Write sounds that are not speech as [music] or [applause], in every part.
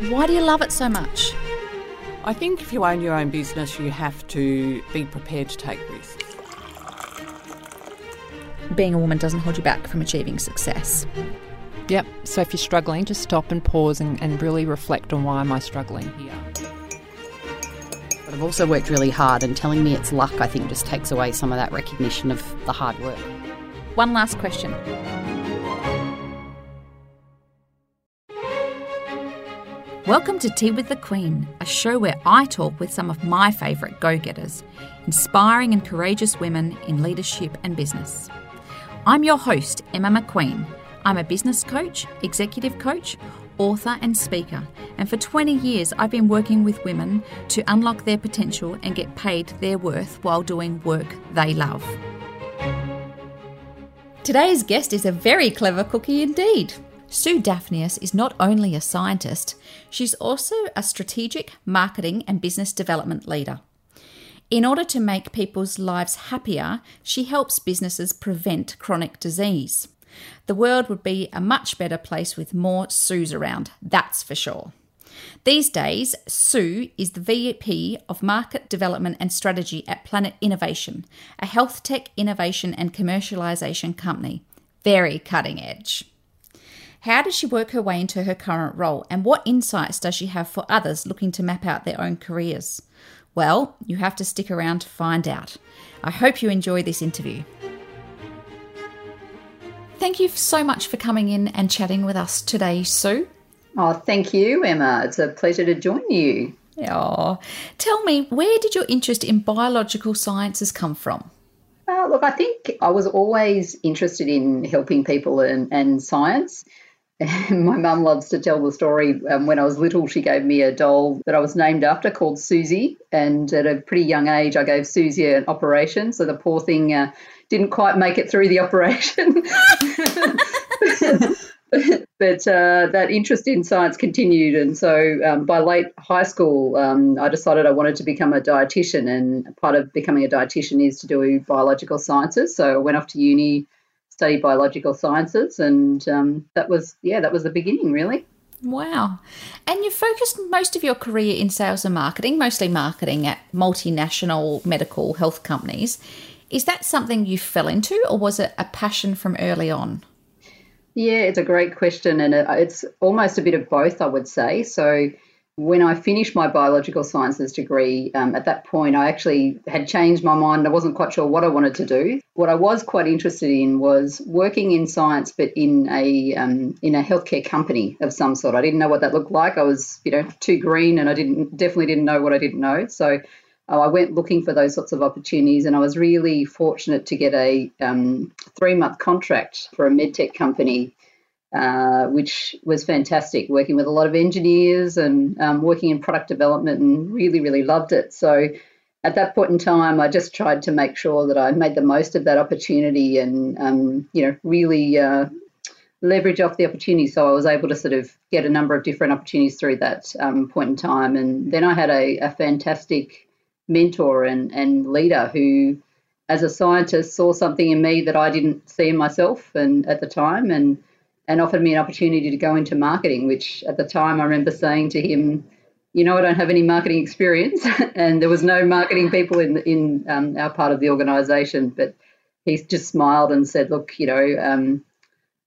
Why do you love it so much? I think if you own your own business, you have to be prepared to take risks. Being a woman doesn't hold you back from achieving success. Yep. So if you're struggling, just stop and pause and, and really reflect on why am I struggling here. But I've also worked really hard, and telling me it's luck, I think, just takes away some of that recognition of the hard work. One last question. Welcome to Tea with the Queen, a show where I talk with some of my favourite go getters, inspiring and courageous women in leadership and business. I'm your host, Emma McQueen. I'm a business coach, executive coach, author, and speaker, and for 20 years I've been working with women to unlock their potential and get paid their worth while doing work they love. Today's guest is a very clever cookie indeed. Sue Dafnias is not only a scientist, she's also a strategic marketing and business development leader. In order to make people's lives happier, she helps businesses prevent chronic disease. The world would be a much better place with more Sues around, that's for sure. These days, Sue is the VP of Market Development and Strategy at Planet Innovation, a health tech innovation and commercialization company. Very cutting edge. How does she work her way into her current role, and what insights does she have for others looking to map out their own careers? Well, you have to stick around to find out. I hope you enjoy this interview. Thank you so much for coming in and chatting with us today, Sue. Oh, thank you, Emma. It's a pleasure to join you. Oh, tell me, where did your interest in biological sciences come from? Uh, look, I think I was always interested in helping people and, and science. [laughs] My mum loves to tell the story. Um, when I was little, she gave me a doll that I was named after called Susie. And at a pretty young age, I gave Susie an operation. So the poor thing uh, didn't quite make it through the [laughs] operation. [laughs] but uh, that interest in science continued. And so um, by late high school, um, I decided I wanted to become a dietitian. And part of becoming a dietitian is to do biological sciences. So I went off to uni, studied biological sciences, and um, that was, yeah, that was the beginning, really. Wow. And you focused most of your career in sales and marketing, mostly marketing at multinational medical health companies. Is that something you fell into, or was it a passion from early on? Yeah, it's a great question, and it's almost a bit of both, I would say. So, when I finished my biological sciences degree, um, at that point, I actually had changed my mind. I wasn't quite sure what I wanted to do. What I was quite interested in was working in science, but in a um, in a healthcare company of some sort. I didn't know what that looked like. I was, you know, too green, and I didn't definitely didn't know what I didn't know. So uh, I went looking for those sorts of opportunities, and I was really fortunate to get a um, three month contract for a medtech company, uh, which was fantastic. Working with a lot of engineers and um, working in product development, and really, really loved it. So at that point in time, I just tried to make sure that I made the most of that opportunity, and um, you know, really. Uh, leverage off the opportunity so I was able to sort of get a number of different opportunities through that um, point in time and then I had a, a fantastic mentor and, and leader who, as a scientist, saw something in me that I didn't see in myself and at the time and and offered me an opportunity to go into marketing, which at the time I remember saying to him, you know, I don't have any marketing experience, [laughs] and there was no marketing people in in um, our part of the organisation. But he just smiled and said, "Look, you know, um,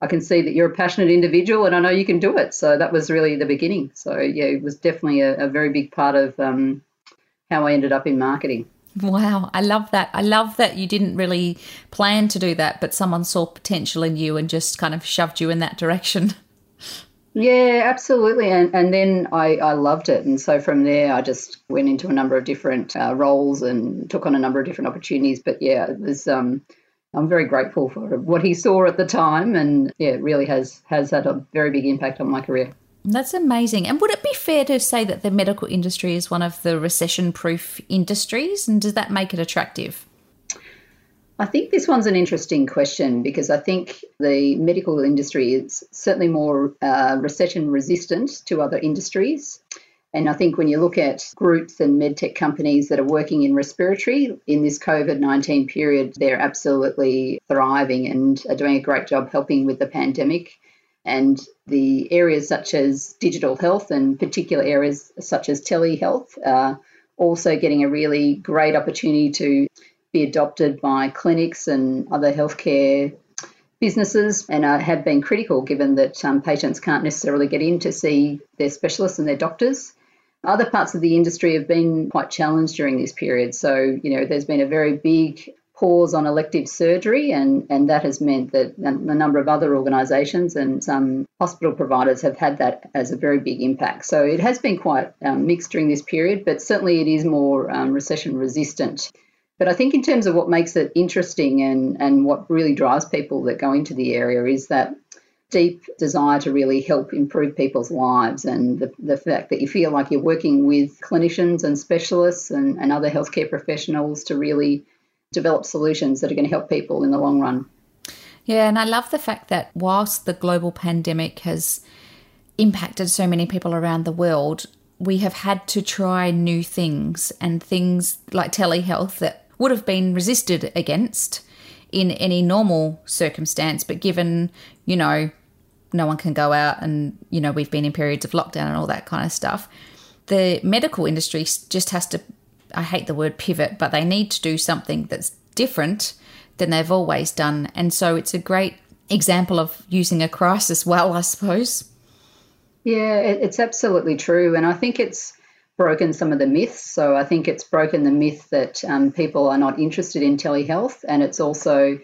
I can see that you're a passionate individual, and I know you can do it." So that was really the beginning. So yeah, it was definitely a, a very big part of um, how I ended up in marketing. Wow, I love that. I love that you didn't really plan to do that, but someone saw potential in you and just kind of shoved you in that direction. Yeah, absolutely. And, and then I, I loved it. And so from there, I just went into a number of different uh, roles and took on a number of different opportunities. But yeah, it was. Um, I'm very grateful for what he saw at the time, and yeah, it really has has had a very big impact on my career. That's amazing. And would it be fair to say that the medical industry is one of the recession proof industries? And does that make it attractive? I think this one's an interesting question because I think the medical industry is certainly more uh, recession resistant to other industries. And I think when you look at groups and medtech companies that are working in respiratory in this COVID 19 period, they're absolutely thriving and are doing a great job helping with the pandemic And the areas such as digital health and particular areas such as telehealth are also getting a really great opportunity to be adopted by clinics and other healthcare businesses and uh, have been critical given that um, patients can't necessarily get in to see their specialists and their doctors. Other parts of the industry have been quite challenged during this period. So, you know, there's been a very big pause on elective surgery, and, and that has meant that a number of other organisations and some hospital providers have had that as a very big impact. So it has been quite um, mixed during this period, but certainly it is more um, recession resistant. But I think in terms of what makes it interesting and, and what really drives people that go into the area is that deep desire to really help improve people's lives and the, the fact that you feel like you're working with clinicians and specialists and, and other healthcare professionals to really develop solutions that are going to help people in the long run. Yeah, and I love the fact that whilst the global pandemic has impacted so many people around the world, we have had to try new things and things like telehealth that would have been resisted against in any normal circumstance, but given, you know, no one can go out and, you know, we've been in periods of lockdown and all that kind of stuff, the medical industry just has to I hate the word pivot, but they need to do something that's different than they've always done. And so it's a great example of using a crisis well, I suppose. Yeah, it's absolutely true. And I think it's broken some of the myths. So I think it's broken the myth that um, people are not interested in telehealth. And it's also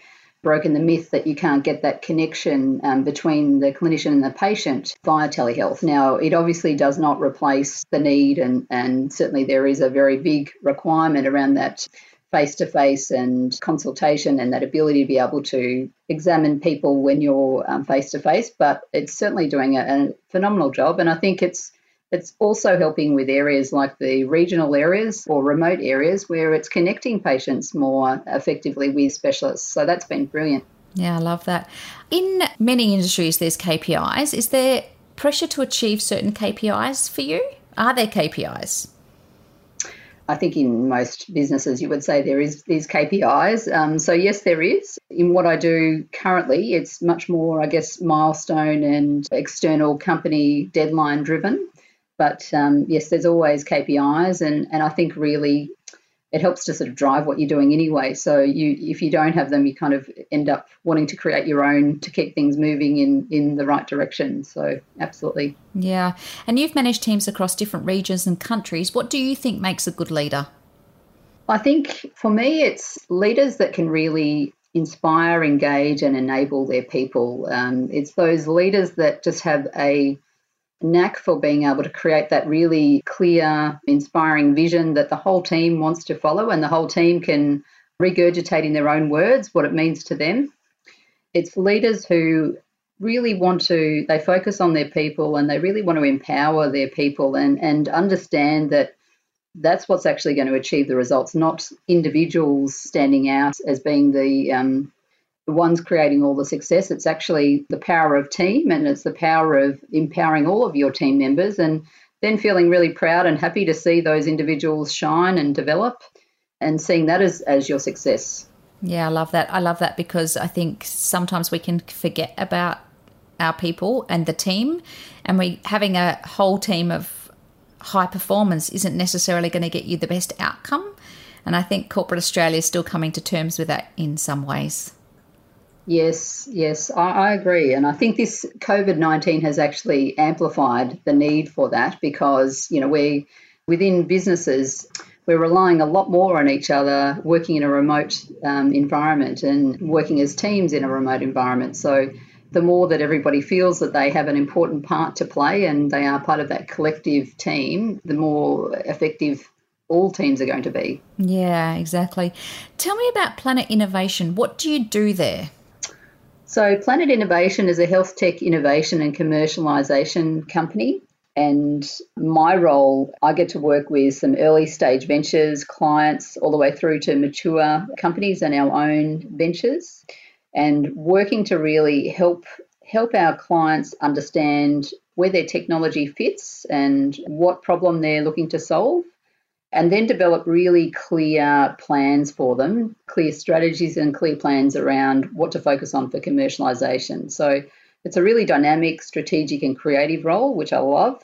broken the myth that you can't get that connection um, between the clinician and the patient via telehealth. Now, it obviously does not replace the need, and, and certainly there is a very big requirement around that face to face and consultation and that ability to be able to examine people when you're face to face. But it's certainly doing a, a phenomenal job, and I think it's it's also helping with areas like the regional areas or remote areas where it's connecting patients more effectively with specialists. So that's been brilliant. Yeah, I love that. In many industries, there's KPIs. Is there pressure to achieve certain KPIs for you? Are there KPIs? I think in most businesses you would say there is these KPIs. Um, so yes, there is. In what I do currently, it's much more, I guess, milestone and external company deadline driven. But um, yes, there's always KPIs, and, and I think really it helps to sort of drive what you're doing anyway. So you, if you don't have them, you kind of end up wanting to create your own to keep things moving in in the right direction. So absolutely. Yeah, and you've managed teams across different regions and countries. What do you think makes a good leader? I think for me, it's leaders that can really inspire, engage, and enable their people. Um, it's those leaders that just have a knack for being able to create that really clear, inspiring vision that the whole team wants to follow and the whole team can regurgitate in their own words what it means to them. It's leaders who really want to, they focus on their people and they really want to empower their people and, and understand that that's what's actually going to achieve the results, not individuals standing out as being the um, the ones creating all the success. It's actually the power of team and it's the power of empowering all of your team members and then feeling really proud and happy to see those individuals shine and develop and seeing that as, as your success. Yeah, I love that. I love that because I think sometimes we can forget about our people and the team and we having a whole team of high performance isn't necessarily going to get you the best outcome. And I think corporate Australia is still coming to terms with that in some ways. Yes, yes, I, I, agree. And I think this COVID 19 has actually amplified the need for that because, you know, we within businesses, we're relying a lot more on each other, working in a remote um, environment and working as teams in a remote environment. So, the more that everybody feels that they have an important part to play and they are part of that collective team, the more effective all teams are going to be. Yeah, exactly. Tell me about Planet Innovation. What do you do there? So, Planet Innovation is a health tech innovation and commercialization company. And my role, I get to work with some early stage ventures, clients, all the way through to mature companies and our own ventures, and working to really help help our clients understand where their technology fits and what problem they're looking to solve and then develop really clear plans for them, clear strategies and clear plans around what to focus on for commercialization. So it's a really dynamic, strategic, and creative role, which I love.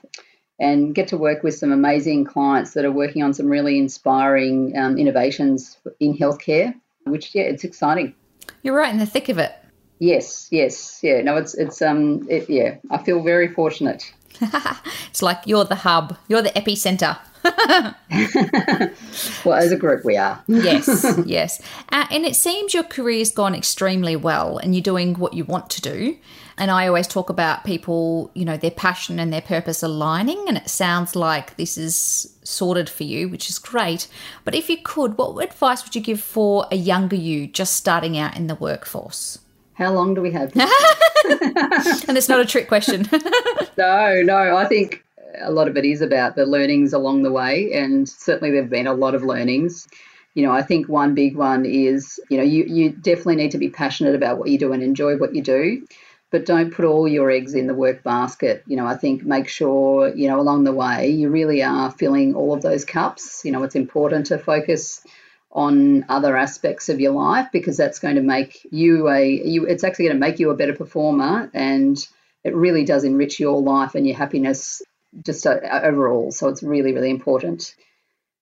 And get to work with some amazing clients that are working on some really inspiring um, innovations in healthcare, which, yeah, it's exciting. You're right in the thick of it. Yes, yes, yeah. No, it's it's um, it, yeah. I feel very fortunate. [laughs] It's like you're the hub, you're the epicenter. [laughs] Well, as a group, we are. [laughs] Yes, [laughs] yes. Uh, and it seems your career's gone extremely well and you're doing what you want to do. And I always talk about people, you know, their passion and their purpose aligning. And it sounds like this is sorted for you, which is great. But if you could, what advice would you give for a younger you just starting out in the workforce? How long do we have? And it's not a trick question. no, no. I think a lot of it is about the learnings along the way, and certainly there have been a lot of learnings. You know, I think one big one is, you know, you, you definitely need to be passionate about what you do and enjoy what you do, but don't put all your eggs in the work basket. You know, I think make sure, you know, along the way you really are filling all of those cups. You know, it's important to focus on other aspects of your life because that's going to make you a you it's actually going to make you a better performer and it really does enrich your life and your happiness just uh, overall so it's really really important.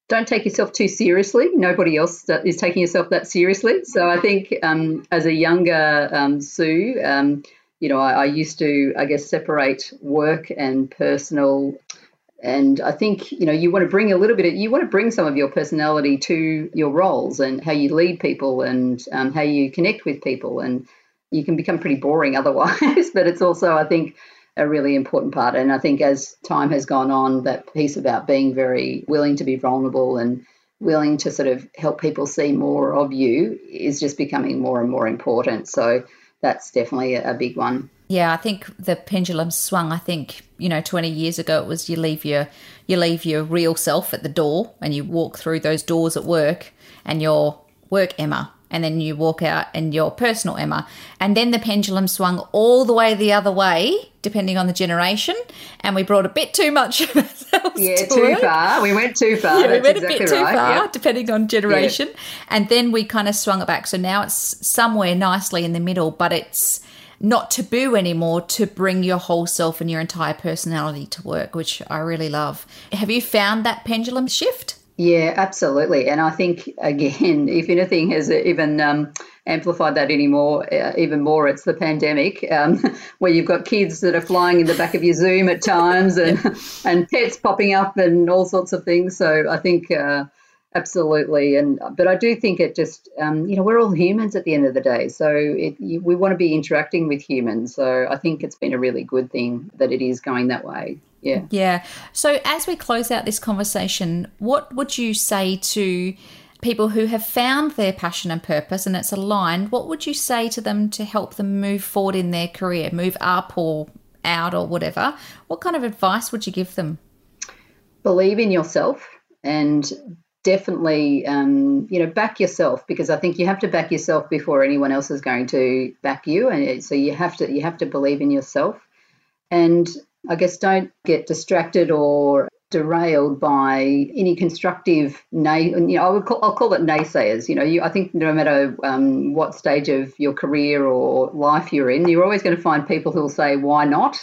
Don't take yourself too seriously. Nobody else is taking yourself that seriously. So i think um, as a younger um, sue um, you know I, I used to i guess separate work and personal. And I think you know you want to bring a little bit of you want to bring some of your personality to your roles and how you lead people and um, how you connect with people. And you can become pretty boring otherwise [laughs] but it's also I think a really important part and I think as time has gone on that piece about being very willing to be vulnerable and willing to sort of help people see more of you is just becoming more and more important so that's definitely a, big one Yeah, I think the pendulum swung. I think you know, twenty years ago, it was you leave your you leave your real self at the door, and you walk through those doors at work, and your work Emma, and then you walk out and your personal Emma, and then the pendulum swung all the way the other way, depending on the generation, and we brought a bit too much of ourselves. yeah to too work. far we went too far Yeah, we that's went exactly a bit too right far, Yep. depending on generation. And then we kind of swung it back. So now it's somewhere nicely in the middle, but it's not taboo anymore to bring your whole self and your entire personality to work, which I really love. Have you found that pendulum shift? Yeah, absolutely. And I think, [laughs] again, if anything has even um, amplified that anymore, uh, even more, it's the pandemic, um, [laughs] where you've got kids that are flying in the back of your Zoom at times and, [laughs] and pets popping up and all sorts of things. So I think. Uh, Absolutely, and but I do think it just um, you know we're all humans at the end of the day, so it, you, we want to be interacting with humans. So I think it's been a really good thing that it is going that way. Yeah. Yeah. So as we close out this conversation, what would you say to people who have found their passion and purpose and it's aligned? What would you say to them to help them move forward in their career, move up or out or whatever? What kind of advice would you give them? believe in yourself and definitely um, you know back yourself because I think you have to back yourself before anyone else is going to back you and so you have to you have to believe in yourself and I guess don't get distracted or derailed by any constructive nay you know I would call, I'll call it naysayers you know you I think no matter um, what stage of your career or life you're in you're always going to find people who will say why not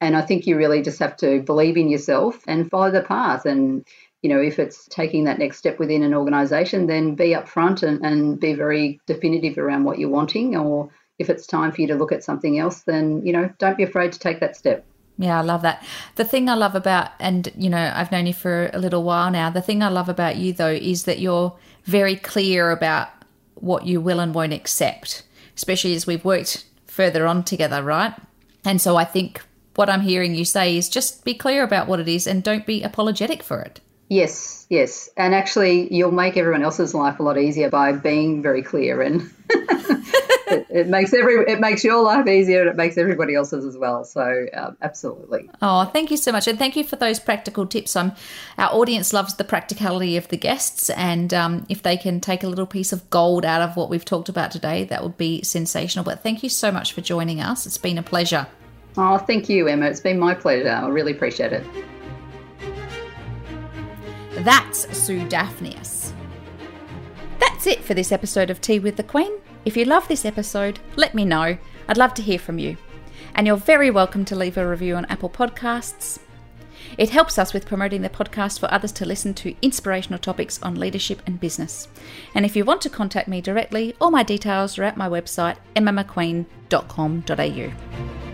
and I think you really just have to believe in yourself and follow the path. And, you know, if it's taking that next step within an organisation, then be upfront and, and be very definitive around what you're wanting. Or if it's time for you to look at something else, then, you know, don't be afraid to take that step. Yeah, I love that. The thing I love about, and you know, I've known you for a little while now. The thing I love about you, though, is that you're very clear about what you will and won't accept, especially as we've worked further on together, right? And so I think what I'm hearing you say is just be clear about what it is and don't be apologetic for it. Yes, yes. And actually, you'll make everyone else's life a lot easier by being very clear and. [laughs] it, it makes every it makes your life easier and it makes everybody else's as well so um, absolutely Oh, thank you so much, and thank you for those practical tips. Um, our audience loves the practicality of the guests, and um, if they can take a little piece of gold out of what we've talked about today, that would be sensational. But thank you so much for joining us. It's been a pleasure. oh thank you emma it's been my pleasure i really appreciate it That's Sue Dafnias. That's it for this episode of Tea with the Queen. If you love this episode, let me know. I'd love to hear from you. And you're very welcome to leave a review on Apple Podcasts. It helps us with promoting the podcast for others to listen to inspirational topics on leadership and business. And if you want to contact me directly, all my details are at my website, emmamcqueen.com.au.